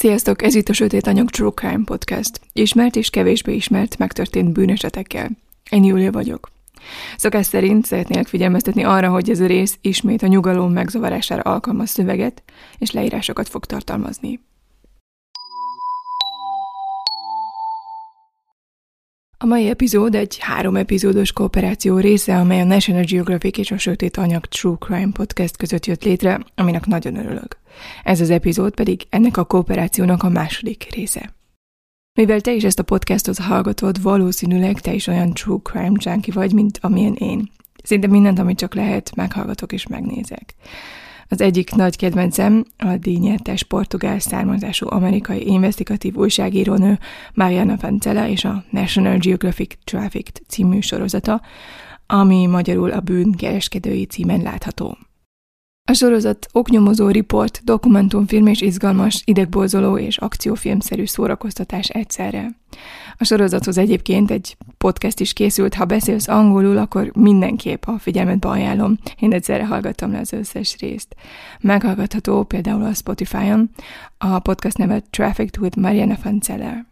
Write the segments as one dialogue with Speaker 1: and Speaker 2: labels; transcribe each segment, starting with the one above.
Speaker 1: Sziasztok, ez itt a Sötét Anyag True Crime Podcast. Ismert és kevésbé ismert megtörtént bűnesetekkel. Én Júlia vagyok. Szokás szerint szeretnélek figyelmeztetni arra, hogy ez a rész ismét a nyugalom megzavarására alkalmas szöveget és leírásokat fog tartalmazni. A mai epizód egy három epizódos kooperáció része, amely a National Geographic és a Sötét Anyag True Crime Podcast között jött létre, aminek nagyon örülök. Ez az epizód pedig ennek a kooperációnak a második része. Mivel te is ezt a podcastot hallgatod, valószínűleg te is olyan true crime junkie vagy, mint amilyen én. Szinte mindent, amit csak lehet, meghallgatok és megnézek. Az egyik nagy kedvencem a díjnyertes portugál származású amerikai investigatív újságírónő Mariana Fancella és a National Geographic Traffic című sorozata, ami magyarul a bűn kereskedői címen látható. A sorozat oknyomozó riport, dokumentumfilm és izgalmas, idegborzoló és akciófilmszerű szórakoztatás egyszerre. A sorozathoz egyébként egy podcast is készült, ha beszélsz angolul, akkor mindenképp a figyelmetbe ajánlom. Én egyszerre hallgattam le az összes részt. Meghallgatható például a Spotify-on, a podcast neve Traffic with Mariana Fanceller.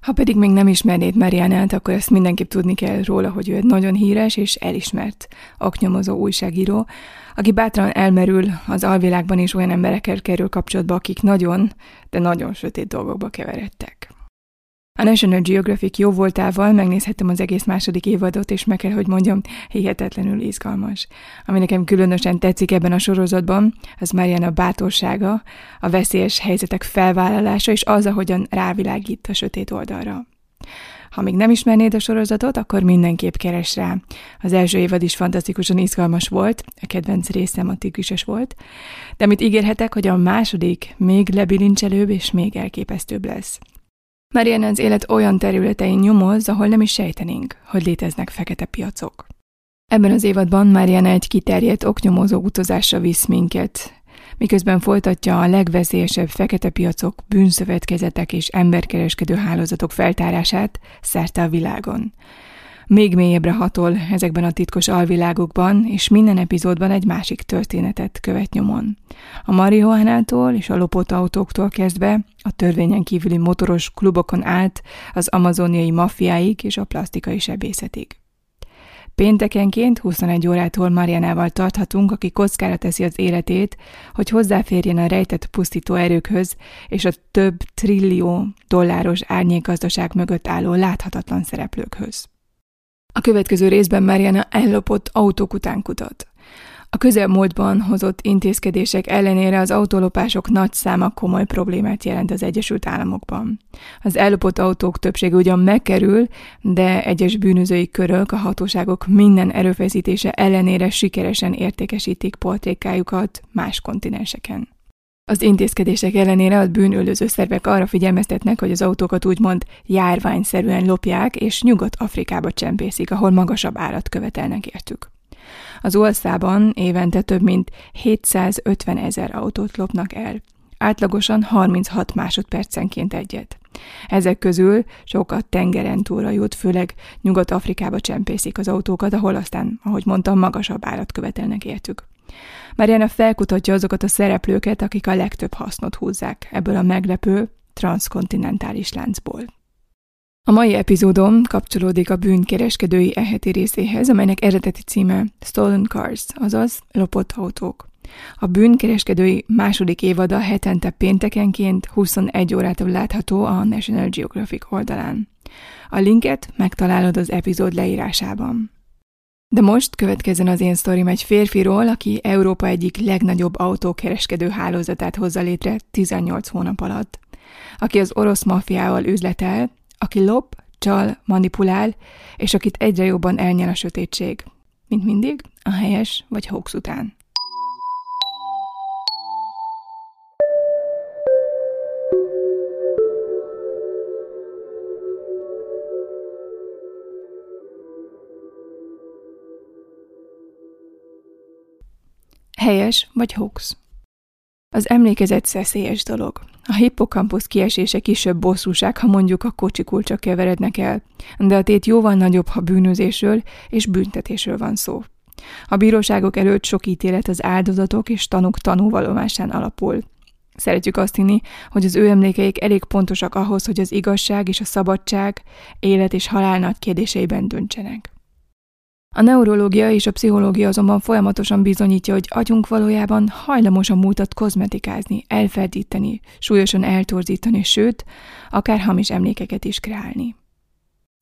Speaker 1: Ha pedig még nem ismernéd Marianát, akkor ezt mindenképp tudni kell róla, hogy ő egy nagyon híres és elismert aknyomozó újságíró, aki bátran elmerül az alvilágban is olyan emberekkel kerül kapcsolatba, akik nagyon, de nagyon sötét dolgokba keveredtek. A National Geographic jó voltával megnézhettem az egész második évadot, és meg kell, hogy mondjam, hihetetlenül izgalmas. Ami nekem különösen tetszik ebben a sorozatban, az Mariana bátorsága, a veszélyes helyzetek felvállalása, és az, ahogyan rávilágít a sötét oldalra. Ha még nem ismernéd a sorozatot, akkor mindenképp keres rá. Az első évad is fantasztikusan izgalmas volt, a kedvenc részem a tigrises volt, de amit ígérhetek, hogy a második még lebilincselőbb és még elképesztőbb lesz. Marianne az élet olyan területein nyomoz, ahol nem is sejtenénk, hogy léteznek fekete piacok. Ebben az évadban Marianne egy kiterjedt oknyomozó utazásra visz minket, miközben folytatja a legveszélyesebb fekete piacok, bűnszövetkezetek és emberkereskedő hálózatok feltárását szerte a világon. Még mélyebbre hatol ezekben a titkos alvilágokban, és minden epizódban egy másik történetet követ nyomon. A marihuánától és a lopott autóktól kezdve a törvényen kívüli motoros klubokon át az amazoniai maffiáig és a plastikai sebészetig. Péntekenként 21 órától Marianával tarthatunk, aki kockára teszi az életét, hogy hozzáférjen a rejtett pusztító erőkhöz és a több trillió dolláros árnyékgazdaság mögött álló láthatatlan szereplőkhöz. A következő részben Mariana ellopott autók után kutat. A közelmúltban hozott intézkedések ellenére az autólopások nagy száma komoly problémát jelent az Egyesült Államokban. Az ellopott autók többsége ugyan megkerül, de egyes bűnözői körök a hatóságok minden erőfeszítése ellenére sikeresen értékesítik portrékájukat más kontinenseken. Az intézkedések ellenére a bűnölöző szervek arra figyelmeztetnek, hogy az autókat úgymond járványszerűen lopják, és Nyugat-Afrikába csempészik, ahol magasabb árat követelnek értük. Az országban évente több mint 750 ezer autót lopnak el, átlagosan 36 másodpercenként egyet. Ezek közül sokat tengeren túlra jut, főleg Nyugat-Afrikába csempészik az autókat, ahol aztán, ahogy mondtam, magasabb árat követelnek értük. Mariana felkutatja azokat a szereplőket, akik a legtöbb hasznot húzzák ebből a meglepő, transzkontinentális láncból. A mai epizódom kapcsolódik a bűnkereskedői eheti részéhez, amelynek eredeti címe Stolen Cars, azaz lopott autók. A bűnkereskedői második évada hetente péntekenként 21 órától látható a National Geographic oldalán. A linket megtalálod az epizód leírásában. De most következzen az én sztorim egy férfiról, aki Európa egyik legnagyobb autókereskedő hálózatát hozza létre 18 hónap alatt. Aki az orosz mafiával üzletel, aki lop, csal, manipulál, és akit egyre jobban elnyel a sötétség. Mint mindig, a helyes vagy hoax után. Helyes vagy hoax? Az emlékezet szeszélyes dolog. A hippokampusz kiesése kisebb bosszúság, ha mondjuk a kocsi kulcsak keverednek el, de a tét jóval nagyobb, ha bűnözésről és büntetésről van szó. A bíróságok előtt sok ítélet az áldozatok és tanúk tanúvalomásán alapul. Szeretjük azt hinni, hogy az ő emlékeik elég pontosak ahhoz, hogy az igazság és a szabadság, élet és halál nagy kérdéseiben döntsenek. A neurológia és a pszichológia azonban folyamatosan bizonyítja, hogy agyunk valójában hajlamos a múltat kozmetikázni, elferdíteni, súlyosan eltorzítani, sőt, akár hamis emlékeket is kreálni.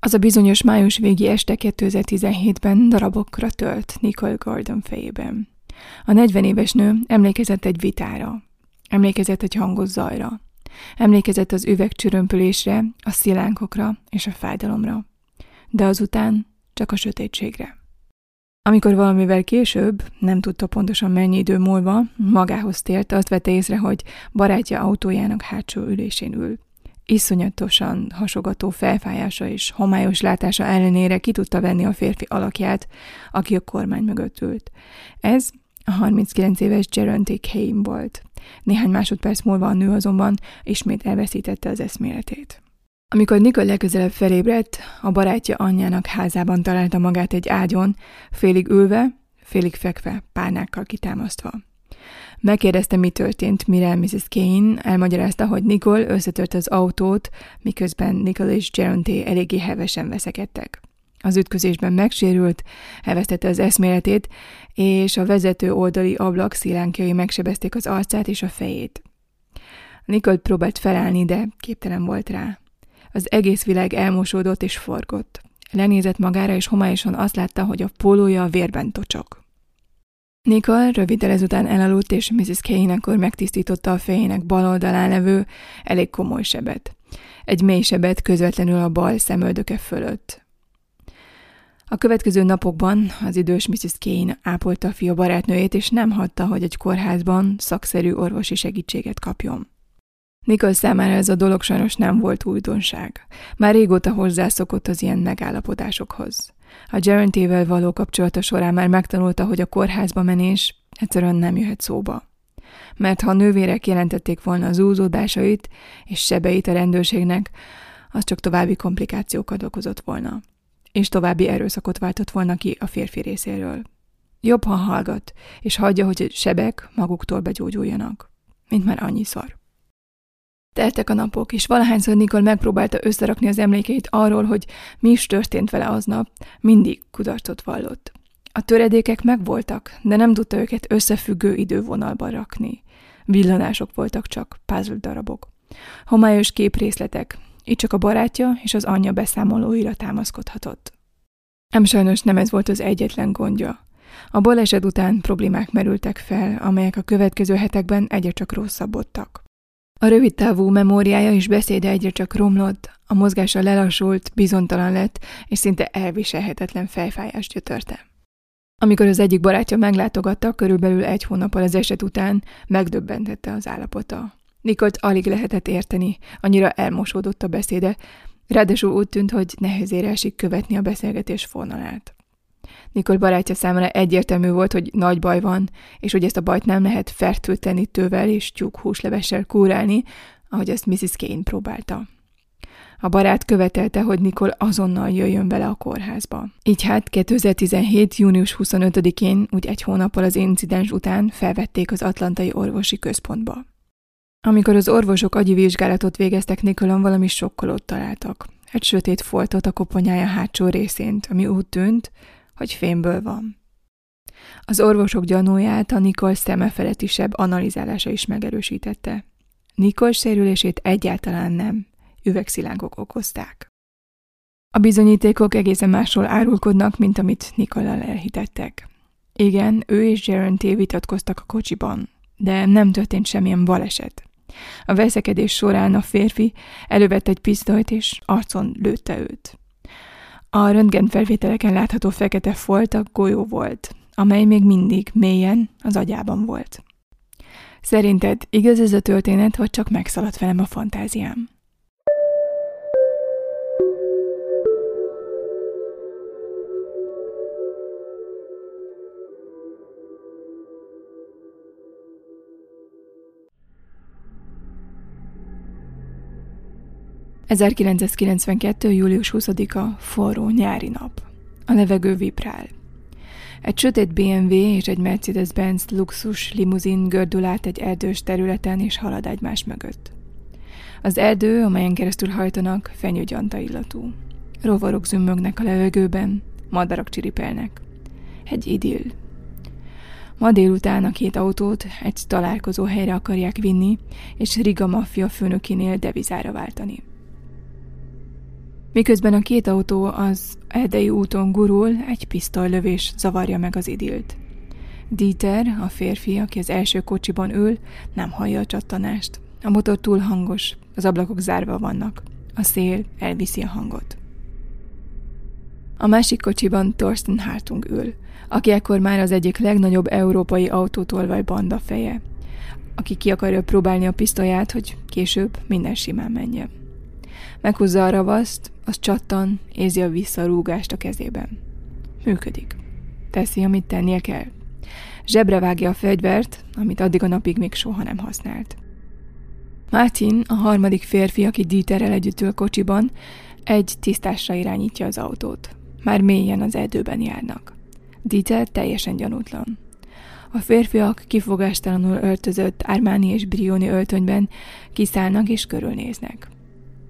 Speaker 1: Az a bizonyos május végi este 2017-ben darabokra tölt Nicole Gordon fejében. A 40 éves nő emlékezett egy vitára, emlékezett egy hangos zajra, emlékezett az üvegcsörömpölésre, a szilánkokra és a fájdalomra. De azután csak a sötétségre. Amikor valamivel később, nem tudta pontosan mennyi idő múlva, magához tért, azt vette észre, hogy barátja autójának hátsó ülésén ül. Iszonyatosan hasogató felfájása és homályos látása ellenére ki tudta venni a férfi alakját, aki a kormány mögött ült. Ez a 39 éves Geronte Kane volt. Néhány másodperc múlva a nő azonban ismét elveszítette az eszméletét. Amikor Nikol legközelebb felébredt, a barátja anyjának házában találta magát egy ágyon, félig ülve, félig fekve, párnákkal kitámasztva. Megkérdezte, mi történt, mire Mrs. Kane elmagyarázta, hogy Nicole összetört az autót, miközben Nicole és Geronte eléggé hevesen veszekedtek. Az ütközésben megsérült, elvesztette az eszméletét, és a vezető oldali ablak szilánkjai megsebezték az arcát és a fejét. Nicole próbált felállni, de képtelen volt rá. Az egész világ elmosódott és forgott. Lenézett magára, és homályosan azt látta, hogy a pólója a vérben tocsok. Nicole röviddel ezután elaludt, és Mrs. Kane akkor megtisztította a fejének bal oldalán levő, elég komoly sebet. Egy mély sebet közvetlenül a bal szemöldöke fölött. A következő napokban az idős Mrs. Kane ápolta a fia barátnőjét, és nem hagyta, hogy egy kórházban szakszerű orvosi segítséget kapjon. Nikol számára ez a dolog sajnos nem volt újdonság. Már régóta hozzászokott az ilyen megállapodásokhoz. A Gerontével való kapcsolata során már megtanulta, hogy a kórházba menés egyszerűen nem jöhet szóba. Mert ha a nővérek jelentették volna az úzódásait és sebeit a rendőrségnek, az csak további komplikációkat okozott volna. És további erőszakot váltott volna ki a férfi részéről. Jobb, ha hallgat, és hagyja, hogy a sebek maguktól begyógyuljanak. Mint már annyiszor. Teltek a napok, és valahányszor Nikol megpróbálta összerakni az emlékeit arról, hogy mi is történt vele aznap, mindig kudarcot vallott. A töredékek megvoltak, de nem tudta őket összefüggő idővonalba rakni. Villanások voltak csak, puzzle darabok. Homályos képrészletek, így csak a barátja és az anyja beszámolóira támaszkodhatott. Ám sajnos nem ez volt az egyetlen gondja. A baleset után problémák merültek fel, amelyek a következő hetekben egyre csak rosszabbodtak. A rövid távú memóriája és beszéde egyre csak romlott, a mozgása lelassult, bizontalan lett, és szinte elviselhetetlen fejfájást gyötörte. Amikor az egyik barátja meglátogatta, körülbelül egy hónappal az eset után megdöbbentette az állapota. Nikolt alig lehetett érteni, annyira elmosódott a beszéde, ráadásul úgy tűnt, hogy nehézére esik követni a beszélgetés fonalát. Nikol barátja számára egyértelmű volt, hogy nagy baj van, és hogy ezt a bajt nem lehet fertőtlenítővel és tyúk húslevessel kúrálni, ahogy ezt Mrs. Kane próbálta. A barát követelte, hogy Nikol azonnal jöjjön vele a kórházba. Így hát 2017. június 25-én, úgy egy hónappal az incidens után felvették az Atlantai Orvosi Központba. Amikor az orvosok agyi vizsgálatot végeztek, Nikolon valami sokkolót találtak. Egy sötét foltot a koponyája hátsó részén, ami úgy tűnt, hogy fémből van. Az orvosok gyanúját a Nikol szemefelettisebb analizálása is megerősítette. Nikol sérülését egyáltalán nem üvegszilánkok okozták. A bizonyítékok egészen másról árulkodnak, mint amit Nikollal elhitettek. Igen, ő és Jaron T. vitatkoztak a kocsiban, de nem történt semmilyen baleset. A veszekedés során a férfi elővette egy pisztolyt és arcon lőtte őt. A röntgen felvételeken látható fekete folt a golyó volt, amely még mindig mélyen az agyában volt. Szerinted igaz ez a történet, vagy csak megszaladt velem a fantáziám? 1992. július 20-a forró nyári nap. A levegő vibrál. Egy sötét BMW és egy Mercedes-Benz luxus limuzin gördül át egy erdős területen és halad egymás mögött. Az erdő, amelyen keresztül hajtanak, fenyőgyanta illatú. Rovarok zümmögnek a levegőben, madarak csiripelnek. Egy idill. Ma délután a két autót egy találkozó helyre akarják vinni, és Riga maffia főnökénél devizára váltani. Miközben a két autó az erdei úton gurul, egy pisztolylövés zavarja meg az idilt. Dieter, a férfi, aki az első kocsiban ül, nem hallja a csattanást. A motor túl hangos, az ablakok zárva vannak. A szél elviszi a hangot. A másik kocsiban Thorsten Hartung ül, aki ekkor már az egyik legnagyobb európai autótolvaj banda feje, aki ki akarja próbálni a pisztolyát, hogy később minden simán menjen. Meghúzza a ravaszt, az csattan, érzi a visszarúgást a kezében. Működik. Teszi, amit tennie kell. Zsebre vágja a fegyvert, amit addig a napig még soha nem használt. Martin, a harmadik férfi, aki Dieterrel együtt ül kocsiban, egy tisztásra irányítja az autót. Már mélyen az erdőben járnak. Dieter teljesen gyanútlan. A férfiak kifogástalanul öltözött Armani és Brioni öltönyben kiszállnak és körülnéznek.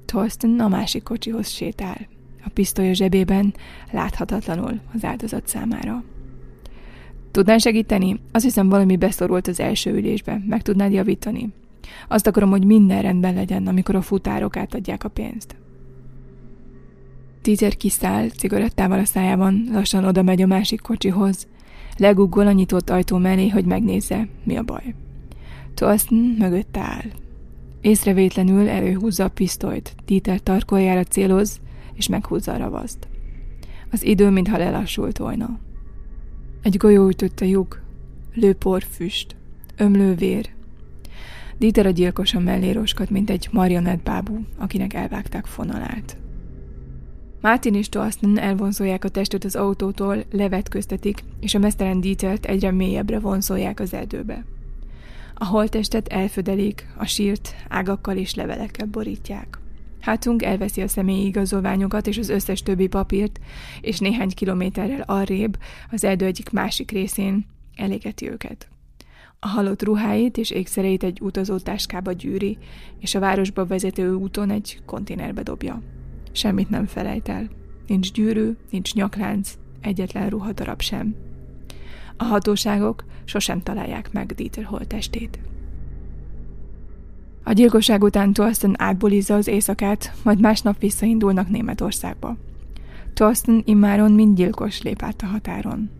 Speaker 1: Thorsten a másik kocsihoz sétál. A pisztoly a zsebében, láthatatlanul az áldozat számára. Tudnál segíteni? Azt hiszem valami beszorult az első ülésbe. Meg tudnád javítani? Azt akarom, hogy minden rendben legyen, amikor a futárok átadják a pénzt. Tízer kiszáll, cigarettával a szájában, lassan oda megy a másik kocsihoz. Leguggol a nyitott ajtó mellé, hogy megnézze, mi a baj. Thorsten mögötte áll. Észrevétlenül előhúzza a pisztolyt, Dieter tarkoljára céloz, és meghúzza a ravaszt. Az idő, mintha lelassult volna. Egy golyó ütött a lyuk, lőpor füst, ömlő vér. Dieter a gyilkosa mellé roskat, mint egy marionett bábú, akinek elvágták fonalát. Martin és Thorsten elvonzolják a testet az autótól, levetköztetik, és a mesztelen Dietert egyre mélyebbre vonzolják az erdőbe. A holttestet elfödelik, a sírt ágakkal és levelekkel borítják. Hátunk elveszi a személyi igazolványokat és az összes többi papírt, és néhány kilométerrel arrébb, az erdő egyik másik részén elégeti őket. A halott ruháit és ékszereit egy utazótáskába gyűri, és a városba vezető úton egy konténerbe dobja. Semmit nem felejt el. Nincs gyűrű, nincs nyaklánc, egyetlen ruhadarab sem. A hatóságok sosem találják meg Dieter holtestét. A gyilkosság után Thorsten átbolizza az éjszakát, majd másnap visszaindulnak Németországba. Thorsten immáron mind gyilkos lép át a határon.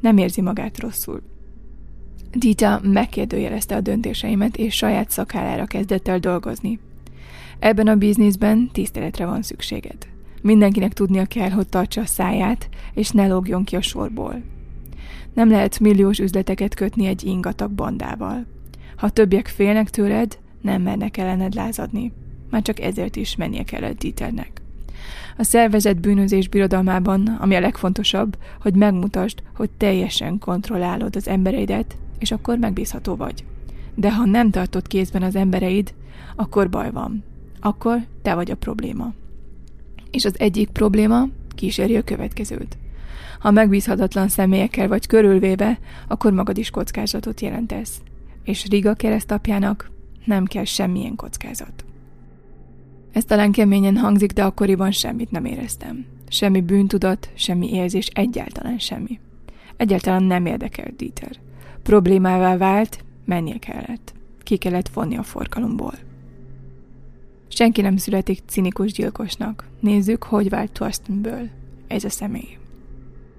Speaker 1: Nem érzi magát rosszul. Dita megkérdőjelezte a döntéseimet, és saját szakállára kezdett el dolgozni. Ebben a bizniszben tiszteletre van szükséged. Mindenkinek tudnia kell, hogy tartsa a száját, és ne lógjon ki a sorból. Nem lehet milliós üzleteket kötni egy ingatag bandával. Ha többiek félnek tőled, nem mernek ellened lázadni. Már csak ezért is mennie kellett Dieternek. A szervezet bűnözés birodalmában, ami a legfontosabb, hogy megmutasd, hogy teljesen kontrollálod az embereidet, és akkor megbízható vagy. De ha nem tartod kézben az embereid, akkor baj van. Akkor te vagy a probléma. És az egyik probléma kíséri a következőt. Ha megbízhatatlan személyekkel vagy körülvéve, akkor magad is kockázatot jelentesz. És Riga keresztapjának nem kell semmilyen kockázat. Ez talán keményen hangzik, de akkoriban semmit nem éreztem. Semmi bűntudat, semmi érzés, egyáltalán semmi. Egyáltalán nem érdekelt Dieter. Problémává vált, mennie kellett. Ki kellett vonni a forgalomból. Senki nem születik cinikus gyilkosnak. Nézzük, hogy vált Thorstenből. Ez a személy.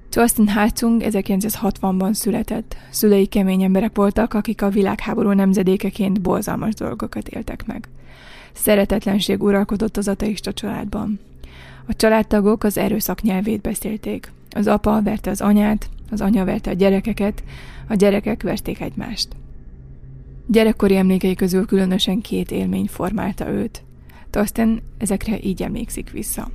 Speaker 1: Thorsten Herzog 1960-ban született. Szülei kemény emberek voltak, akik a világháború nemzedékeként borzalmas dolgokat éltek meg. Szeretetlenség uralkodott az ateista családban. A családtagok az erőszak nyelvét beszélték. Az apa verte az anyát, az anya verte a gyerekeket, a gyerekek verték egymást. Gyerekkori emlékei közül különösen két élmény formálta őt. Thorsten ezekre így emlékszik vissza.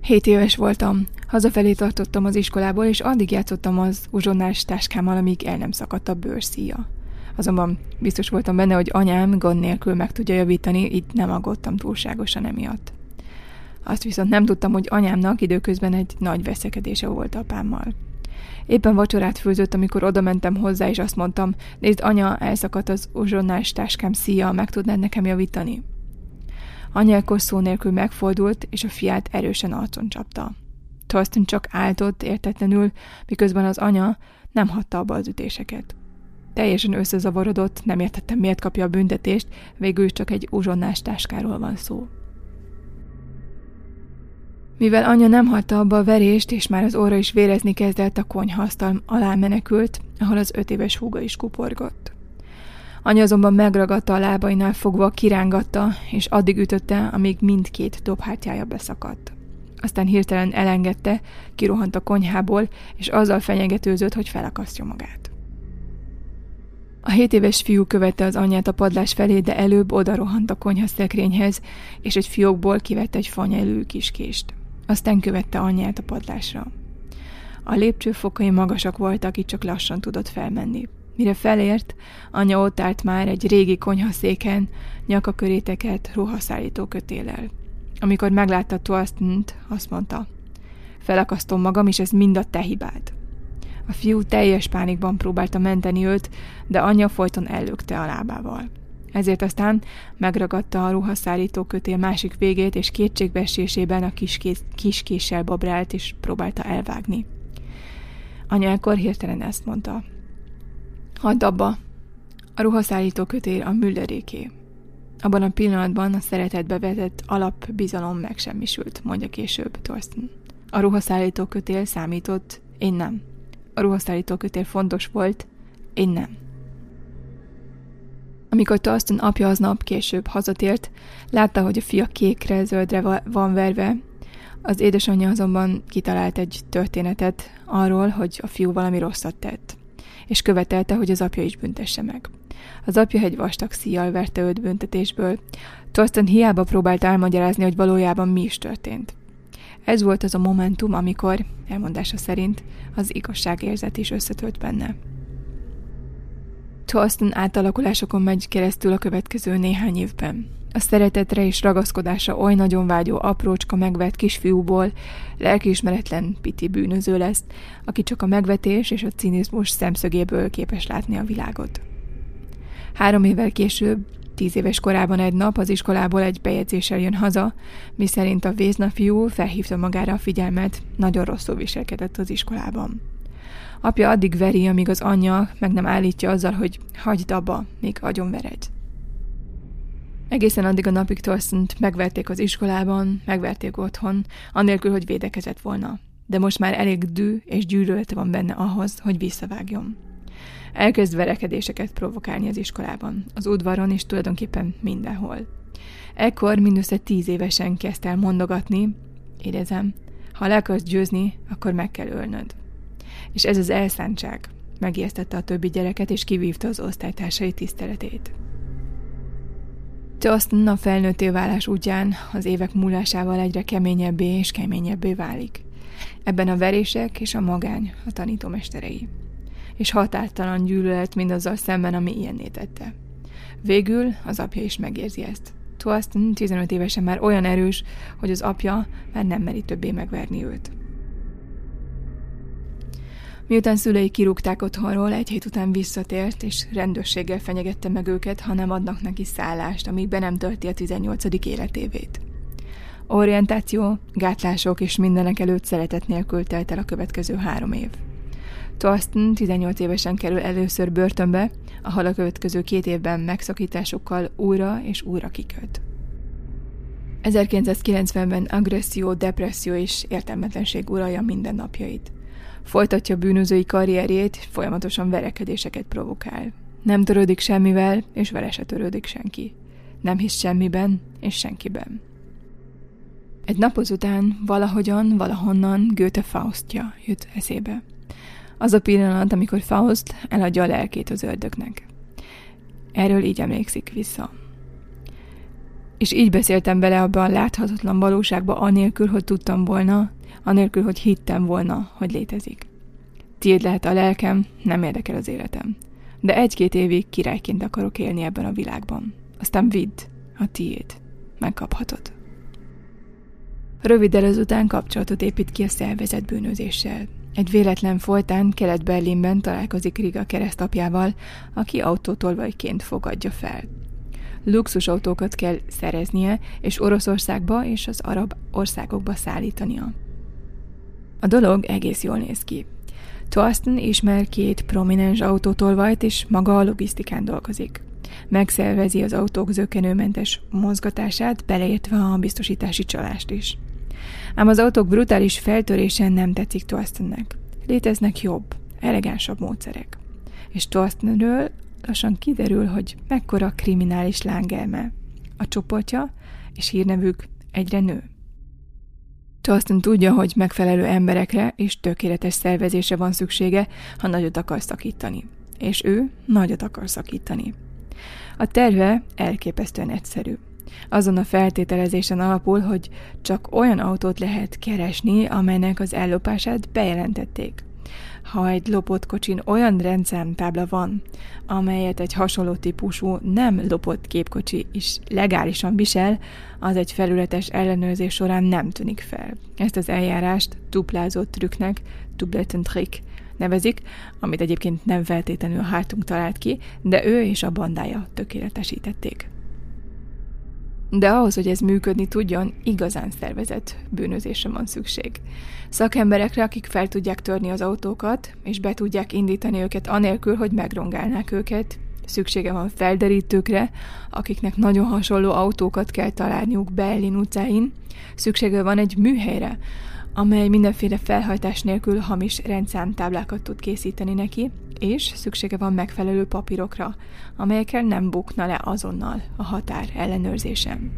Speaker 1: Hét éves voltam, hazafelé tartottam az iskolából, és addig játszottam az uzsonnás táskámmal, amíg el nem szakadt a bőrszíja. Azonban biztos voltam benne, hogy anyám gond nélkül meg tudja javítani, így nem aggódtam túlságosan emiatt. Azt viszont nem tudtam, hogy anyámnak időközben egy nagy veszekedése volt apámmal. Éppen vacsorát főzött, amikor oda mentem hozzá, és azt mondtam, nézd, anya, elszakadt az uzsonnás táskám szíja, meg tudnád nekem javítani? Anya ekkor szó nélkül megfordult, és a fiát erősen arcon csapta. Thorsten csak áltott értetlenül, miközben az anya nem hatta abba az ütéseket. Teljesen összezavarodott, nem értettem, miért kapja a büntetést, végül csak egy uzsonnás táskáról van szó. Mivel anya nem hagyta abba a verést, és már az óra is vérezni kezdett, a konyhasztal alá menekült, ahol az öt éves húga is kuporgott. Anya azonban megragadta a lábainál fogva, kirángatta, és addig ütötte, amíg mindkét dobhártyája beszakadt. Aztán hirtelen elengedte, kirohant a konyhából, és azzal fenyegetőzött, hogy felakasztja magát. A hét éves fiú követte az anyját a padlás felé, de előbb oda rohant a konyhaszekrényhez, és egy fiókból kivette egy fanyelű kiskést. Aztán követte anyját a padlásra. A lépcsőfokai magasak voltak, így csak lassan tudott felmenni. Mire felért, anya ott állt már egy régi konyhaszéken, nyakaköréteket ruhaszállító kötélel. Amikor meglátta Tuastent, azt mondta, felakasztom magam, és ez mind a te hibád. A fiú teljes pánikban próbálta menteni őt, de anyja folyton ellökte a lábával. Ezért aztán megragadta a ruhaszállító kötél másik végét, és kétségbeesésében a kis késsel babrált, és próbálta elvágni. Anya ekkor hirtelen ezt mondta. Hagyd abba! A ruhaszállító kötél a mülleréké. Abban a pillanatban a szeretetbe vetett alapbizalom megsemmisült, mondja később Thorsten. A ruhaszállító kötél számított, én nem. A ruhaszállító kötél fontos volt, én nem. Amikor Thorsten apja aznap később hazatért, látta, hogy a fia kékre, zöldre van verve, az édesanyja azonban kitalált egy történetet arról, hogy a fiú valami rosszat tett, és követelte, hogy az apja is büntesse meg. Az apja egy vastag szíjjal verte őt büntetésből. Thorsten hiába próbált elmagyarázni, hogy valójában mi is történt. Ez volt az a momentum, amikor, elmondása szerint, az igazságérzet is összetölt benne. Thorsten átalakulásokon megy keresztül a következő néhány évben. A szeretetre és ragaszkodása oly nagyon vágyó aprócska megvett kisfiúból lelkiismeretlen piti bűnöző lesz, aki csak a megvetés és a cinizmus szemszögéből képes látni a világot. Három évvel később, tíz éves korában egy nap az iskolából egy bejegyzéssel jön haza, miszerint a Vézna fiú felhívta magára a figyelmet, nagyon rosszul viselkedett az iskolában. Apja addig veri, amíg az anyja meg nem állítja azzal, hogy hagyd abba, még agyon veredj. Egészen addig a napig Thorsten megverték az iskolában, megverték otthon, anélkül, hogy védekezett volna. De most már elég dű és gyűlölete van benne ahhoz, hogy visszavágjon. Elkezd verekedéseket provokálni az iskolában, az udvaron és tulajdonképpen mindenhol. Ekkor mindössze tíz évesen kezdte el mondogatni, érezem, ha le akarsz győzni, akkor meg kell ölnöd. És ez az elszántság megijesztette a többi gyereket, és kivívta az osztálytársai tiszteletét. Justin a felnőtté válás útján az évek múlásával egyre keményebbé és keményebbé válik. Ebben a verések és a magány a tanítómesterei és határtalan gyűlölet mindazzal szemben, ami ilyenné tette. Végül az apja is megérzi ezt. Tuaston 15 évesen már olyan erős, hogy az apja már nem meri többé megverni őt. Miután szülei kirúgták otthonról, egy hét után visszatért, és rendőrséggel fenyegette meg őket, ha nem adnak neki szállást, amíg be nem tölti a 18. életévét. Orientáció, gátlások és mindenek előtt szeretet nélkül telt el a következő három év. Thorsten 18 évesen kerül először börtönbe, ahol a következő két évben megszakításokkal újra és újra kiköt. 1990-ben agresszió, depresszió és értelmetlenség uralja mindennapjait. Folytatja bűnözői karrierjét, folyamatosan verekedéseket provokál. Nem törődik semmivel, és vele se törődik senki. Nem hisz semmiben, és senkiben. Egy nap után valahogyan, valahonnan Goethe Faustja jut eszébe. Az a pillanat, amikor Faust eladja a lelkét az ördögnek. Erről így emlékszik vissza. És így beszéltem bele abba a láthatatlan valóságba, anélkül, hogy tudtam volna, anélkül, hogy hittem volna, hogy létezik. Tiéd lehet a lelkem, nem érdekel az életem. De egy-két évig királyként akarok élni ebben a világban. Aztán vidd, a tiéd. Megkaphatod. Röviddel ezután kapcsolatot épít ki a szervezet bűnözéssel. Egy véletlen folytán Kelet-Berlinben találkozik Riga keresztapjával, aki autótolvajként fogadja fel. Luxusautókat kell szereznie, és Oroszországba és az arab országokba szállítania. A dolog egész jól néz ki. Thorsten ismer két prominens autótolvajt, és maga a logisztikán dolgozik. Megszervezi az autók zökenőmentes mozgatását, beleértve a biztosítási csalást is. Ám az autók brutális feltörésen nem tetszik Thorstennek. Léteznek jobb, elegánsabb módszerek. És Thorstenről lassan kiderül, hogy mekkora kriminális lángelme. A csoportja és hírnevük egyre nő. Charleston tudja, hogy megfelelő emberekre és tökéletes szervezésre van szüksége, ha nagyot akar szakítani. És ő nagyot akar szakítani. A terve elképesztően egyszerű. Azon a feltételezésen alapul, hogy csak olyan autót lehet keresni, amelynek az ellopását bejelentették ha egy lopott kocsin olyan rendszámtábla van, amelyet egy hasonló típusú nem lopott képkocsi is legálisan visel, az egy felületes ellenőrzés során nem tűnik fel. Ezt az eljárást duplázott trükknek, dubletten trick nevezik, amit egyébként nem feltétlenül a hátunk talált ki, de ő és a bandája tökéletesítették. De ahhoz, hogy ez működni tudjon, igazán szervezett bűnözésre van szükség. Szakemberekre, akik fel tudják törni az autókat, és be tudják indítani őket anélkül, hogy megrongálnák őket. Szüksége van felderítőkre, akiknek nagyon hasonló autókat kell találniuk Berlin utcáin. Szüksége van egy műhelyre, amely mindenféle felhajtás nélkül hamis rendszámtáblákat tud készíteni neki, és szüksége van megfelelő papírokra, amelyekkel nem bukna le azonnal a határ ellenőrzésem.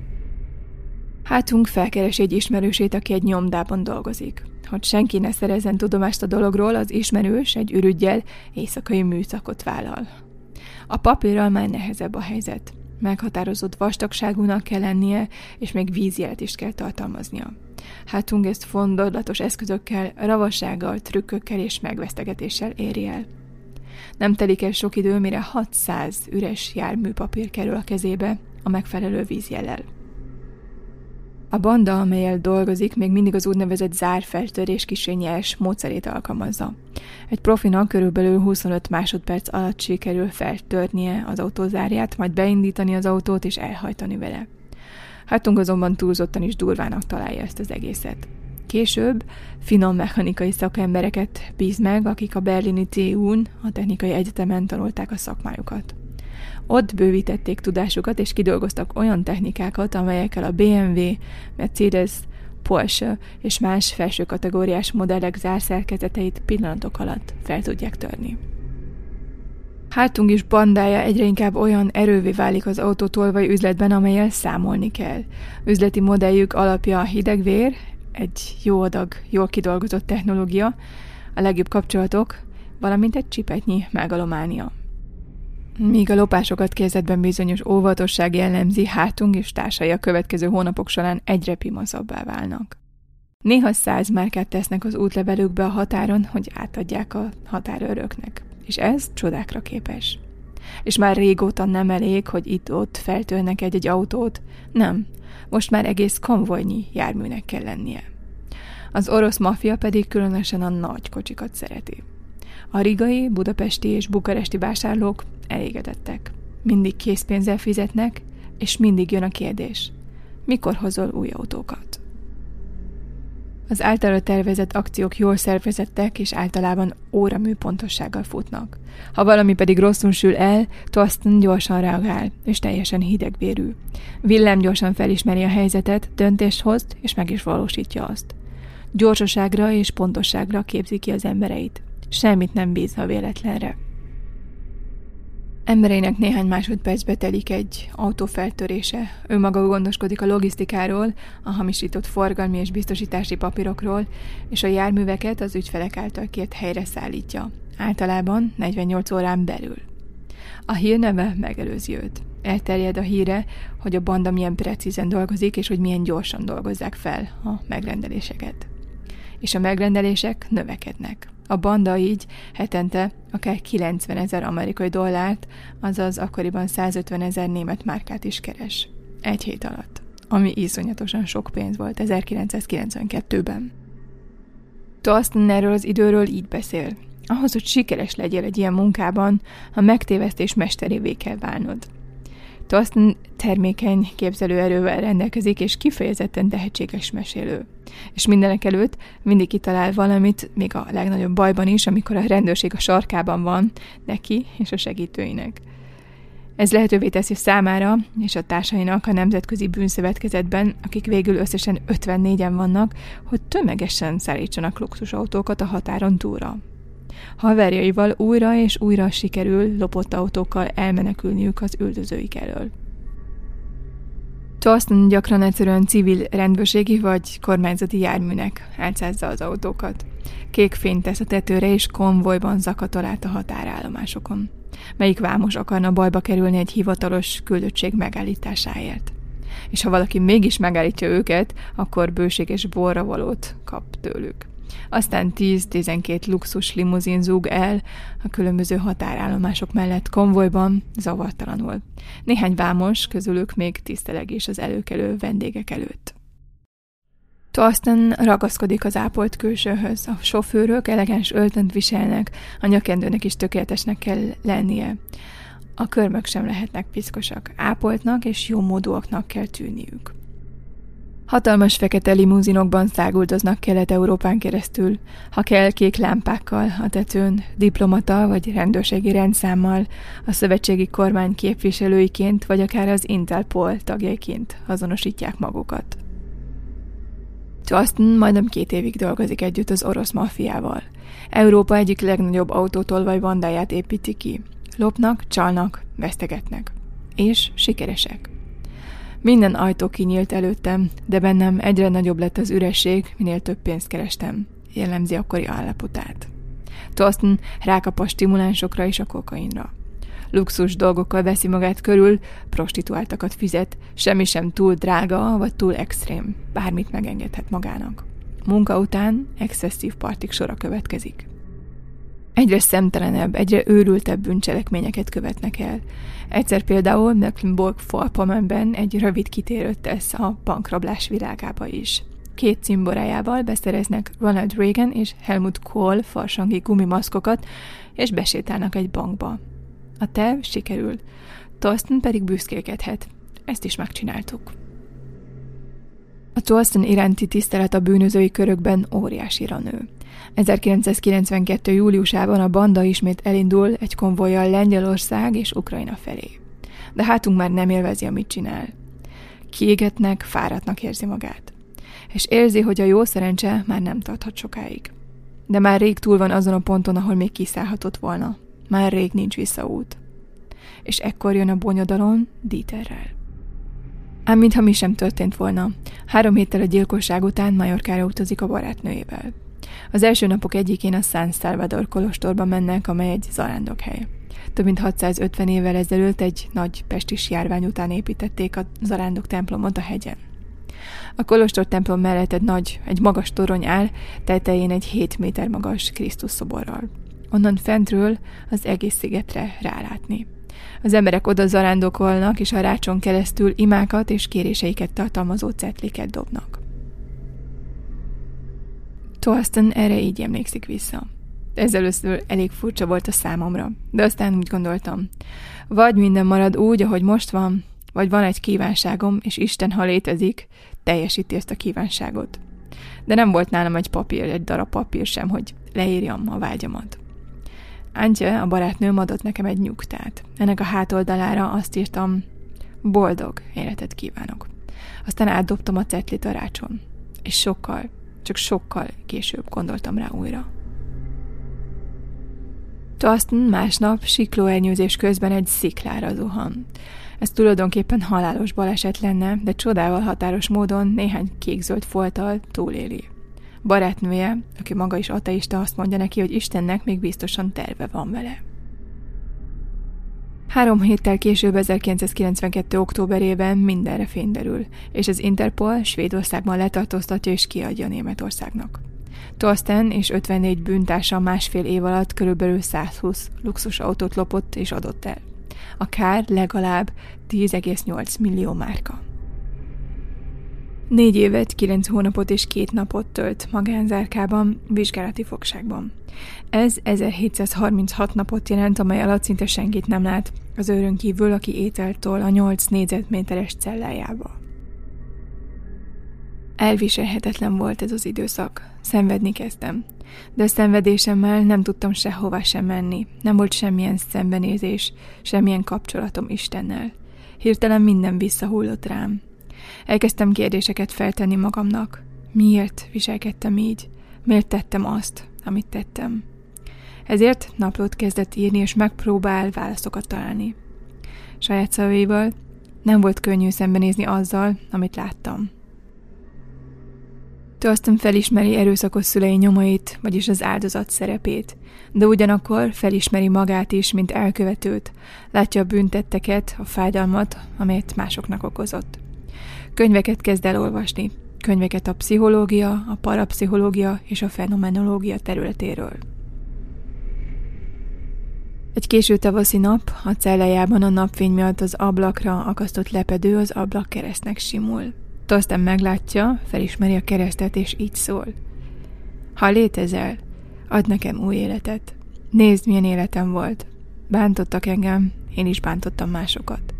Speaker 1: Hátunk felkeres egy ismerősét, aki egy nyomdában dolgozik. Hogy senki ne szerezzen tudomást a dologról, az ismerős egy ürügyel éjszakai műszakot vállal. A papírral már nehezebb a helyzet. Meghatározott vastagságúnak kell lennie, és még vízjelet is kell tartalmaznia. Hátunk ezt fondorlatos eszközökkel, ravassággal, trükkökkel és megvesztegetéssel éri el. Nem telik el sok idő, mire 600 üres járműpapír kerül a kezébe a megfelelő vízjellel. A banda, amelyel dolgozik, még mindig az úgynevezett zárfeltörés kisényes módszerét alkalmazza. Egy profinak körülbelül 25 másodperc alatt sikerül feltörnie az autózárját, majd beindítani az autót és elhajtani vele. Hátunk azonban túlzottan is durvának találja ezt az egészet. Később finom mechanikai szakembereket bíz meg, akik a berlini TU-n, a technikai egyetemen tanulták a szakmájukat. Ott bővítették tudásukat, és kidolgoztak olyan technikákat, amelyekkel a BMW, Mercedes, Porsche és más felső kategóriás modellek zárszerkezeteit pillanatok alatt fel tudják törni. Hátunk is bandája egyre inkább olyan erővé válik az autótolvaj üzletben, amelyel számolni kell. Üzleti modelljük alapja a hidegvér, egy jó adag, jól kidolgozott technológia, a legjobb kapcsolatok, valamint egy csipetnyi megalománia. Míg a lopásokat kezdetben bizonyos óvatosság jellemzi, hátunk és társai a következő hónapok során egyre pimaszabbá válnak. Néha száz márkát tesznek az útlevelükbe a határon, hogy átadják a határőröknek. És ez csodákra képes. És már régóta nem elég, hogy itt-ott feltölnek egy-egy autót, nem, most már egész konvojnyi járműnek kell lennie. Az orosz maffia pedig különösen a nagy kocsikat szereti. A rigai, budapesti és bukaresti vásárlók elégedettek. Mindig készpénzzel fizetnek, és mindig jön a kérdés. Mikor hozol új autókat? Az általa tervezett akciók jól szervezettek, és általában óramű pontossággal futnak. Ha valami pedig rosszul sül el, Toston gyorsan reagál, és teljesen hidegvérű. Willem gyorsan felismeri a helyzetet, döntést hoz, és meg is valósítja azt. Gyorsaságra és pontosságra képzi ki az embereit. Semmit nem bíz a véletlenre. Embereinek néhány másodpercbe telik egy autó feltörése. Ő maga gondoskodik a logisztikáról, a hamisított forgalmi és biztosítási papírokról, és a járműveket az ügyfelek által kért helyre szállítja. Általában 48 órán belül. A hírneve megelőzi őt. Elterjed a híre, hogy a banda milyen precízen dolgozik, és hogy milyen gyorsan dolgozzák fel a megrendeléseket. És a megrendelések növekednek. A banda így hetente akár 90 ezer amerikai dollárt, azaz akkoriban 150 ezer német márkát is keres. Egy hét alatt. Ami iszonyatosan sok pénz volt 1992-ben. Toston erről az időről így beszél. Ahhoz, hogy sikeres legyél egy ilyen munkában, a megtévesztés mesterévé kell válnod. Toston termékeny képzelőerővel rendelkezik, és kifejezetten tehetséges mesélő. És mindenek előtt mindig kitalál valamit, még a legnagyobb bajban is, amikor a rendőrség a sarkában van, neki és a segítőinek. Ez lehetővé teszi számára és a társainak a Nemzetközi Bűnszövetkezetben, akik végül összesen 54-en vannak, hogy tömegesen szállítsanak luxusautókat a határon túlra. Haverjaival újra és újra sikerül lopott autókkal elmenekülniük az üldözőik elől. Charleston gyakran egyszerűen civil rendőrségi vagy kormányzati járműnek álcázza az autókat. Kék fényt tesz a tetőre és konvojban zakatol át a határállomásokon. Melyik vámos akarna bajba kerülni egy hivatalos küldöttség megállításáért. És ha valaki mégis megállítja őket, akkor bőséges borravalót kap tőlük. Aztán 10-12 luxus limuzin zúg el a különböző határállomások mellett konvojban, zavartalanul. Néhány vámos, közülük még tisztelegés az előkelő vendégek előtt. Torsten ragaszkodik az ápolt külsőhöz. A sofőrök elegáns öltönt viselnek, a nyakendőnek is tökéletesnek kell lennie. A körmök sem lehetnek piszkosak, ápoltnak és jó módúaknak kell tűnniük. Hatalmas fekete limuzinokban száguldoznak Kelet-Európán keresztül, ha kell kék lámpákkal a tetőn, diplomata vagy rendőrségi rendszámmal, a szövetségi kormány képviselőiként vagy akár az Interpol tagjaiként azonosítják magukat. Justin majdnem két évig dolgozik együtt az orosz maffiával. Európa egyik legnagyobb autótolvaj bandáját építi ki. Lopnak, csalnak, vesztegetnek. És sikeresek. Minden ajtó kinyílt előttem, de bennem egyre nagyobb lett az üresség, minél több pénzt kerestem. Jellemzi akkori állapotát. Toston rákap a stimulánsokra és a kokainra. Luxus dolgokkal veszi magát körül, prostituáltakat fizet, semmi sem túl drága vagy túl extrém, bármit megengedhet magának. Munka után excesszív partik sora következik. Egyre szemtelenebb, egyre őrültebb bűncselekményeket követnek el. Egyszer például Mecklenburg-Vorpommernben egy rövid kitérőt tesz a bankrablás világába is. Két cimborájával beszereznek Ronald Reagan és Helmut Kohl farsangi gumimaszkokat, és besétálnak egy bankba. A terv sikerül. Torsten pedig büszkélkedhet. Ezt is megcsináltuk. A Torsten iránti tisztelet a bűnözői körökben óriásira nő. 1992. júliusában a banda ismét elindul egy konvojjal Lengyelország és Ukrajna felé. De hátunk már nem élvezi, amit csinál. Kiégetnek, fáradtnak érzi magát. És érzi, hogy a jó szerencse már nem tarthat sokáig. De már rég túl van azon a ponton, ahol még kiszállhatott volna. Már rég nincs visszaút. És ekkor jön a bonyodalon Dieterrel. Ám mintha mi sem történt volna. Három héttel a gyilkosság után Majorkára utazik a barátnőjével. Az első napok egyikén a San Salvador kolostorba mennek, amely egy zarándokhely. Több mint 650 évvel ezelőtt egy nagy pestis járvány után építették a zarándok templomot a hegyen. A kolostor templom mellett egy nagy, egy magas torony áll, tetején egy 7 méter magas Krisztus szoborral. Onnan fentről az egész szigetre rálátni. Az emberek oda zarándokolnak, és a rácson keresztül imákat és kéréseiket tartalmazó cetliket dobnak. Torsten erre így emlékszik vissza. Ez először elég furcsa volt a számomra, de aztán úgy gondoltam, vagy minden marad úgy, ahogy most van, vagy van egy kívánságom, és Isten, ha létezik, teljesíti ezt a kívánságot. De nem volt nálam egy papír, egy darab papír sem, hogy leírjam a vágyamat. Antje, a barátnőm adott nekem egy nyugtát. Ennek a hátoldalára azt írtam, boldog életet kívánok. Aztán átdobtam a cetlit a rácson. És sokkal, csak sokkal később gondoltam rá újra. Toston másnap siklóernyőzés közben egy sziklára zuhan. Ez tulajdonképpen halálos baleset lenne, de csodával határos módon néhány kékzöld folttal túléli. Barátnője, aki maga is ateista, azt mondja neki, hogy Istennek még biztosan terve van vele. Három héttel később, 1992. októberében mindenre fényderül, és az Interpol Svédországban letartóztatja és kiadja Németországnak. Torsten és 54 bűntársa másfél év alatt körülbelül 120 luxusautót lopott és adott el. A kár legalább 10,8 millió márka. Négy évet, kilenc hónapot és két napot tölt magánzárkában, vizsgálati fogságban. Ez 1736 napot jelent, amely alatt szinte senkit nem lát, az őrön kívül, aki ételtől a 8 négyzetméteres cellájába. Elviselhetetlen volt ez az időszak. Szenvedni kezdtem. De szenvedésemmel nem tudtam sehová sem menni. Nem volt semmilyen szembenézés, semmilyen kapcsolatom Istennel. Hirtelen minden visszahullott rám. Elkezdtem kérdéseket feltenni magamnak. Miért viselkedtem így? Miért tettem azt, amit tettem? Ezért naplót kezdett írni, és megpróbál válaszokat találni. Saját szavaival nem volt könnyű szembenézni azzal, amit láttam. Tolston felismeri erőszakos szülei nyomait, vagyis az áldozat szerepét, de ugyanakkor felismeri magát is, mint elkövetőt, látja a büntetteket, a fájdalmat, amelyet másoknak okozott. Könyveket kezd el olvasni, könyveket a pszichológia, a parapszichológia és a fenomenológia területéről. Egy késő tavaszi nap, a cellájában a napfény miatt az ablakra akasztott lepedő az ablak keresztnek simul. Aztán meglátja, felismeri a keresztet, és így szól. Ha létezel, add nekem új életet. Nézd, milyen életem volt. Bántottak engem, én is bántottam másokat.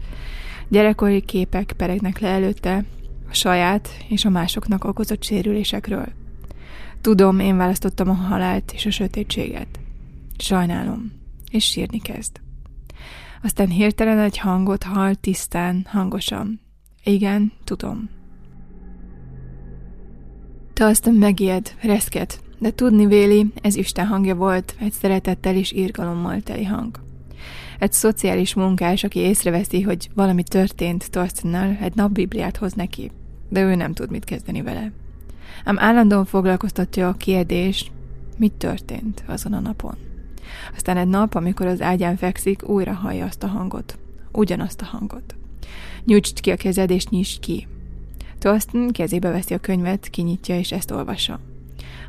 Speaker 1: Gyerekkori képek peregnek le előtte, a saját és a másoknak okozott sérülésekről. Tudom, én választottam a halált és a sötétséget. Sajnálom, és sírni kezd. Aztán hirtelen egy hangot hall tisztán, hangosan. Igen, tudom. Te aztán megijed, reszket, de tudni véli, ez Isten hangja volt, egy szeretettel és írgalommal teli hang. Egy szociális munkás, aki észreveszi, hogy valami történt Torstennel, egy napbibliát hoz neki, de ő nem tud mit kezdeni vele. Ám állandóan foglalkoztatja a kérdés, mit történt azon a napon. Aztán egy nap, amikor az ágyán fekszik, újra hallja azt a hangot. Ugyanazt a hangot. Nyújtsd ki a kezed, és nyisd ki. Tolston kezébe veszi a könyvet, kinyitja és ezt olvassa.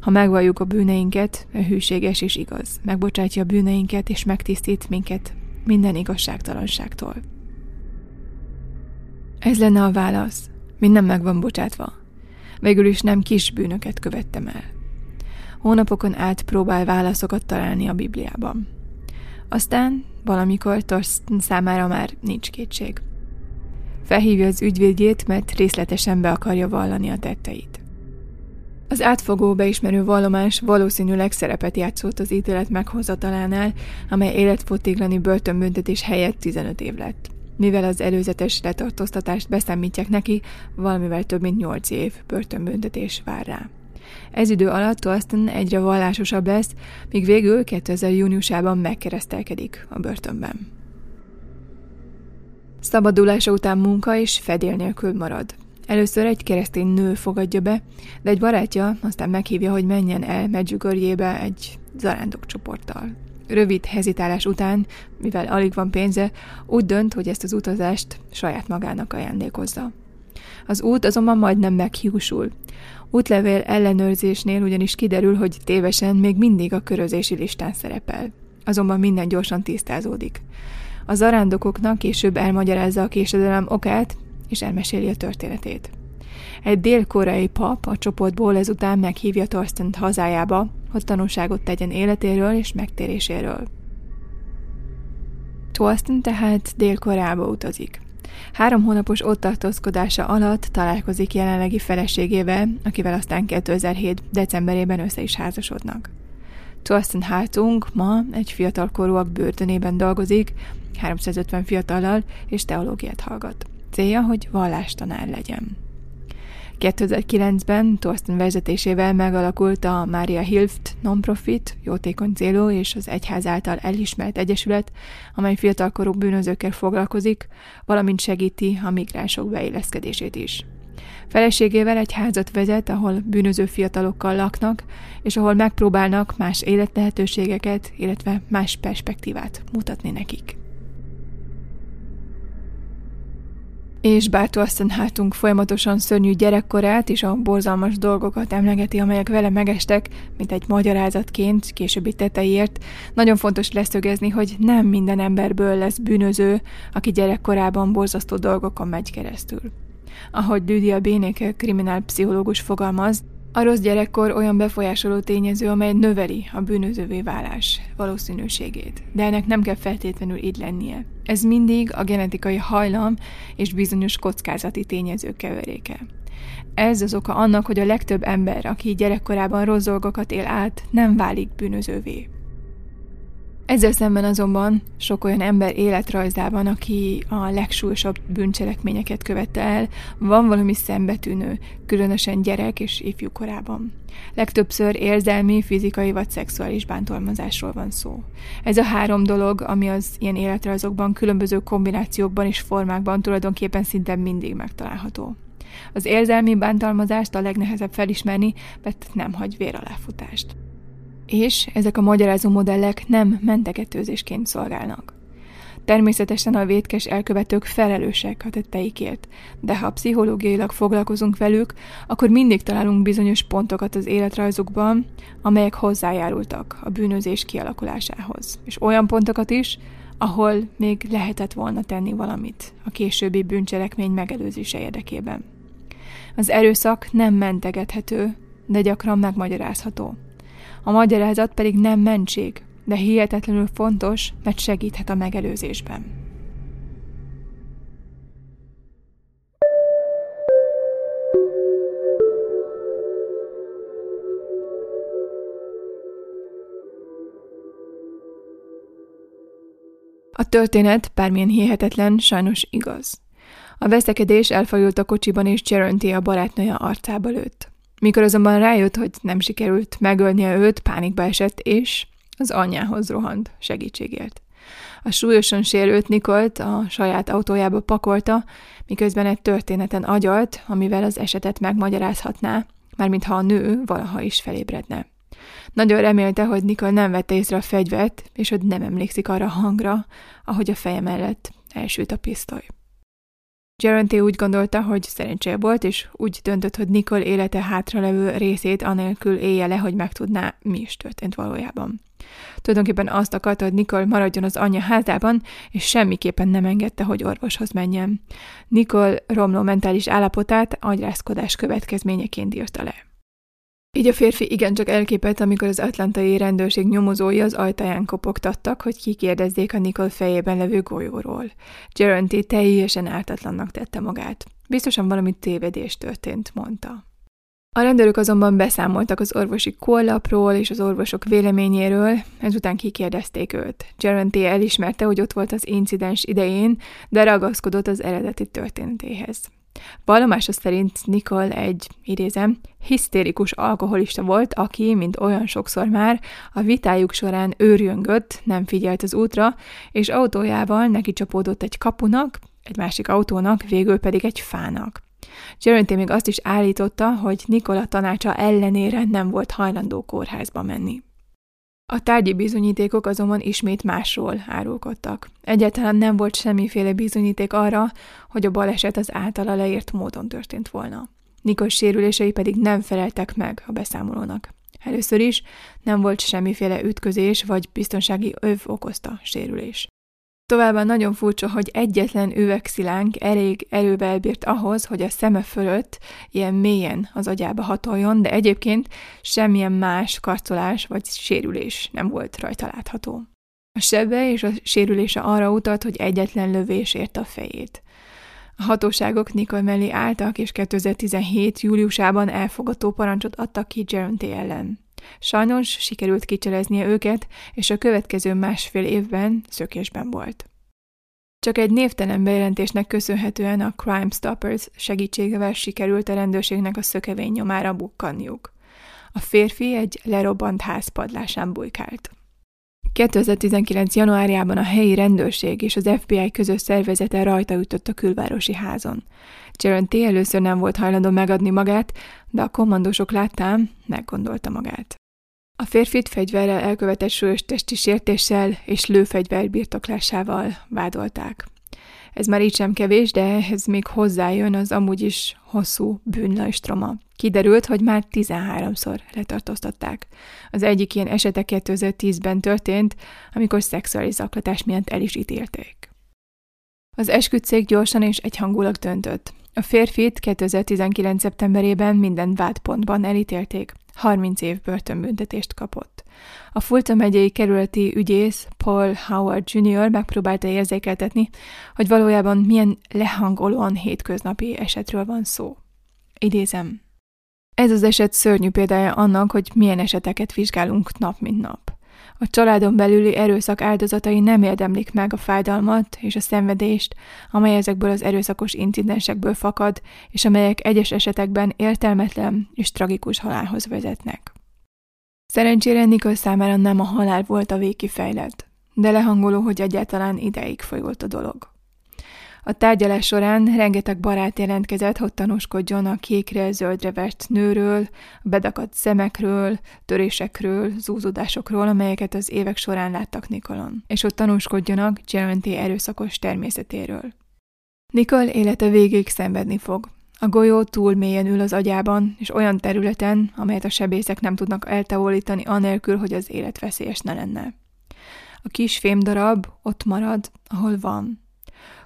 Speaker 1: Ha megvalljuk a bűneinket, a hűséges és igaz, megbocsátja a bűneinket és megtisztít minket minden igazságtalanságtól. Ez lenne a válasz. Minden meg van bocsátva. Végül is nem kis bűnöket követtem el. Hónapokon át próbál válaszokat találni a Bibliában. Aztán valamikor Thorsten számára már nincs kétség. Felhívja az ügyvédjét, mert részletesen be akarja vallani a tetteit. Az átfogó beismerő vallomás valószínűleg szerepet játszott az ítélet meghozatalánál, amely életfotéglani börtönbüntetés helyett 15 év lett. Mivel az előzetes letartóztatást beszámítják neki, valamivel több mint 8 év börtönbüntetés vár rá. Ez idő alatt Austin egyre vallásosabb lesz, míg végül 2000 júniusában megkeresztelkedik a börtönben. Szabadulása után munka és fedél nélkül marad. Először egy keresztény nő fogadja be, de egy barátja aztán meghívja, hogy menjen el Medjugorjébe egy zarándok csoporttal. Rövid hezitálás után, mivel alig van pénze, úgy dönt, hogy ezt az utazást saját magának ajándékozza. Az út azonban majdnem meghiúsul. Útlevél ellenőrzésnél ugyanis kiderül, hogy tévesen még mindig a körözési listán szerepel. Azonban minden gyorsan tisztázódik. A zarándokoknak később elmagyarázza a késedelem okát, és elmeséli a történetét. Egy dél-koreai pap a csoportból ezután meghívja Torsten hazájába, hogy tanúságot tegyen életéről és megtéréséről. Torsten tehát Dél-Koreába utazik. Három hónapos ott tartózkodása alatt találkozik jelenlegi feleségével, akivel aztán 2007. decemberében össze is házasodnak. Thorsten Hartung ma egy fiatalkorúak börtönében dolgozik, 350 fiatallal, és teológiát hallgat. Célja, hogy vallástanár legyen. 2009-ben Thorsten vezetésével megalakult a Mária Hilft non-profit, jótékony célú és az egyház által elismert egyesület, amely fiatalkorú bűnözőkkel foglalkozik, valamint segíti a migránsok beilleszkedését is. Feleségével egy házat vezet, ahol bűnöző fiatalokkal laknak, és ahol megpróbálnak más életlehetőségeket, illetve más perspektívát mutatni nekik. És bár Thorsten Hartung folyamatosan szörnyű gyerekkorát és a borzalmas dolgokat emlegeti, amelyek vele megestek, mint egy magyarázatként későbbi teteiért, nagyon fontos leszögezni, hogy nem minden emberből lesz bűnöző, aki gyerekkorában borzasztó dolgokon megy keresztül. Ahogy Lydia Bénéke kriminálpszichológus fogalmaz, a rossz gyerekkor olyan befolyásoló tényező, amely növeli a bűnözővé válás valószínűségét, de ennek nem kell feltétlenül így lennie. Ez mindig a genetikai hajlam és bizonyos kockázati tényezők keveréke. Ez az oka annak, hogy a legtöbb ember, aki gyerekkorában rossz dolgokat él át, nem válik bűnözővé. Ezzel szemben azonban sok olyan ember életrajzában, aki a legsúlyosabb bűncselekményeket követte el, van valami szembetűnő, különösen gyerek és ifjú korában. Legtöbbször érzelmi, fizikai vagy szexuális bántalmazásról van szó. Ez a három dolog, ami az ilyen életrajzokban, különböző kombinációkban és formákban tulajdonképpen szinte mindig megtalálható. Az érzelmi bántalmazást a legnehezebb felismerni, mert nem hagy vér aláfutást és ezek a magyarázó modellek nem mentegetőzésként szolgálnak. Természetesen a vétkes elkövetők felelősek a tetteikért, de ha pszichológiailag foglalkozunk velük, akkor mindig találunk bizonyos pontokat az életrajzukban, amelyek hozzájárultak a bűnözés kialakulásához. És olyan pontokat is, ahol még lehetett volna tenni valamit a későbbi bűncselekmény megelőzése érdekében. Az erőszak nem mentegethető, de gyakran megmagyarázható. A magyarázat pedig nem mentség, de hihetetlenül fontos, mert segíthet a megelőzésben. A történet, bármilyen hihetetlen, sajnos igaz. A veszekedés elfajult a kocsiban, és Geronti a barátnője arcába lőtt. Mikor azonban rájött, hogy nem sikerült megölnie őt, pánikba esett, és az anyjához rohant segítségért. A súlyosan sérült Nikolt a saját autójába pakolta, miközben egy történeten agyalt, amivel az esetet megmagyarázhatná, mármint ha a nő valaha is felébredne. Nagyon remélte, hogy Nikol nem vette észre a fegyvert, és hogy nem emlékszik arra a hangra, ahogy a feje mellett elsült a pisztoly. Geronte úgy gondolta, hogy szerencséje volt, és úgy döntött, hogy Nicole élete hátralevő részét anélkül élje le, hogy megtudná, mi is történt valójában. Tulajdonképpen azt akarta, hogy Nicole maradjon az anyja házában, és semmiképpen nem engedte, hogy orvoshoz menjen. Nicole romló mentális állapotát agyrázkodás következményeként írta le. Így a férfi igencsak elképett, amikor az atlantai rendőrség nyomozói az ajtaján kopogtattak, hogy kikérdezzék a Nicole fejében levő golyóról. Geronti teljesen ártatlannak tette magát. Biztosan valami tévedés történt, mondta. A rendőrök azonban beszámoltak az orvosi kollapról és az orvosok véleményéről, ezután kikérdezték őt. Geronti elismerte, hogy ott volt az incidens idején, de ragaszkodott az eredeti történetéhez. Vallomása szerint Nicole egy, idézem, hisztérikus alkoholista volt, aki, mint olyan sokszor már, a vitájuk során őrjöngött, nem figyelt az útra, és autójával neki csapódott egy kapunak, egy másik autónak, végül pedig egy fának. Geronte még azt is állította, hogy Nikola tanácsa ellenére nem volt hajlandó kórházba menni. A tárgyi bizonyítékok azonban ismét másról árulkodtak. Egyáltalán nem volt semmiféle bizonyíték arra, hogy a baleset az általa leírt módon történt volna. Nikos sérülései pedig nem feleltek meg a beszámolónak. Először is nem volt semmiféle ütközés vagy biztonsági öv okozta sérülés. Továbbá nagyon furcsa, hogy egyetlen üvegszilánk elég erővel bírt ahhoz, hogy a szeme fölött ilyen mélyen az agyába hatoljon, de egyébként semmilyen más karcolás vagy sérülés nem volt rajta látható. A sebe és a sérülése arra utalt, hogy egyetlen lövés ért a fejét. A hatóságok Nicole mellé álltak, és 2017. júliusában elfogató parancsot adtak ki Geronté ellen. Sajnos sikerült kicseleznie őket, és a következő másfél évben szökésben volt. Csak egy névtelen bejelentésnek köszönhetően a Crime Stoppers segítségével sikerült a rendőrségnek a szökevény nyomára bukkanniuk. A férfi egy lerobbant ház padlásán bujkált. 2019. januárjában a helyi rendőrség és az FBI közös szervezete rajta ütött a külvárosi házon. Jaron T. először nem volt hajlandó megadni magát, de a kommandósok láttán meggondolta magát. A férfit fegyverrel elkövetett súlyos testi sértéssel és lőfegyver birtoklásával vádolták. Ez már így sem kevés, de ehhez még hozzájön az amúgy is hosszú bűnlajstroma. Kiderült, hogy már 13-szor letartóztatták. Az egyik ilyen esete 2010-ben történt, amikor szexuális zaklatás miatt el is ítélték. Az esküdszék gyorsan és egyhangulag döntött. A férfit 2019. szeptemberében minden vádpontban elítélték. 30 év börtönbüntetést kapott. A Fulton megyei kerületi ügyész Paul Howard Jr. megpróbálta érzékeltetni, hogy valójában milyen lehangolóan hétköznapi esetről van szó. Idézem. Ez az eset szörnyű példája annak, hogy milyen eseteket vizsgálunk nap mint nap. A családon belüli erőszak áldozatai nem érdemlik meg a fájdalmat és a szenvedést, amely ezekből az erőszakos incidensekből fakad, és amelyek egyes esetekben értelmetlen és tragikus halálhoz vezetnek. Szerencsére Nikol számára nem a halál volt a végkifejlet, de lehangoló, hogy egyáltalán ideig folyult a dolog. A tárgyalás során rengeteg barát jelentkezett, hogy tanúskodjon a kékre, zöldre vert nőről, a bedakadt szemekről, törésekről, zúzódásokról, amelyeket az évek során láttak Nikolon, és hogy tanúskodjanak Geronté erőszakos természetéről. Nikol élete végig szenvedni fog. A golyó túl mélyen ül az agyában, és olyan területen, amelyet a sebészek nem tudnak eltávolítani anélkül, hogy az élet veszélyes ne lenne. A kis fémdarab ott marad, ahol van,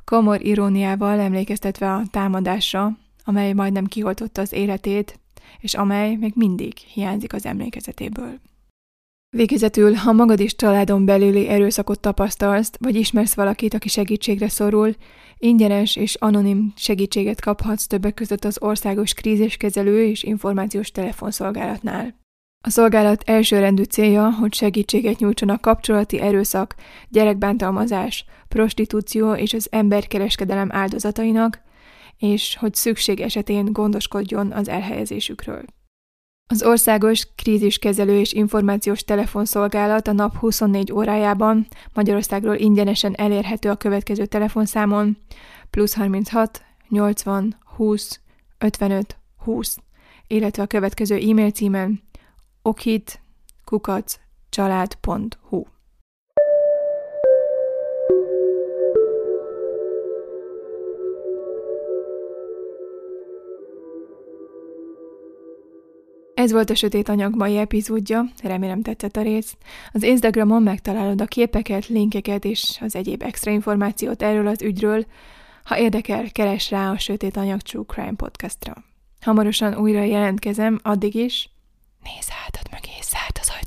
Speaker 1: komor iróniával emlékeztetve a támadásra, amely majdnem kioltotta az életét, és amely még mindig hiányzik az emlékezetéből. Végezetül, ha magad is családon belüli erőszakot tapasztalsz, vagy ismersz valakit, aki segítségre szorul, ingyenes és anonim segítséget kaphatsz többek között az Országos Kríziskezelő és Információs Telefonszolgálatnál. A szolgálat elsőrendű célja, hogy segítséget nyújtson a kapcsolati erőszak, gyerekbántalmazás, prostitúció és az emberkereskedelem áldozatainak, és hogy szükség esetén gondoskodjon az elhelyezésükről. Az Országos Kríziskezelő és Információs Telefonszolgálat a nap 24 órájában Magyarországról ingyenesen elérhető a következő telefonszámon. Plusz 36 80 20 55 20, illetve a következő e-mail címen okit kukac család.hu Ez volt a Sötét Anyag mai epizódja, remélem tetszett a rész. Az Instagramon megtalálod a képeket, linkeket és az egyéb extra információt erről az ügyről. Ha érdekel, keres rá a Sötét Anyag True Crime podcastra. Hamarosan újra jelentkezem, addig is Nézz hátad mögé, zárd az ajtót.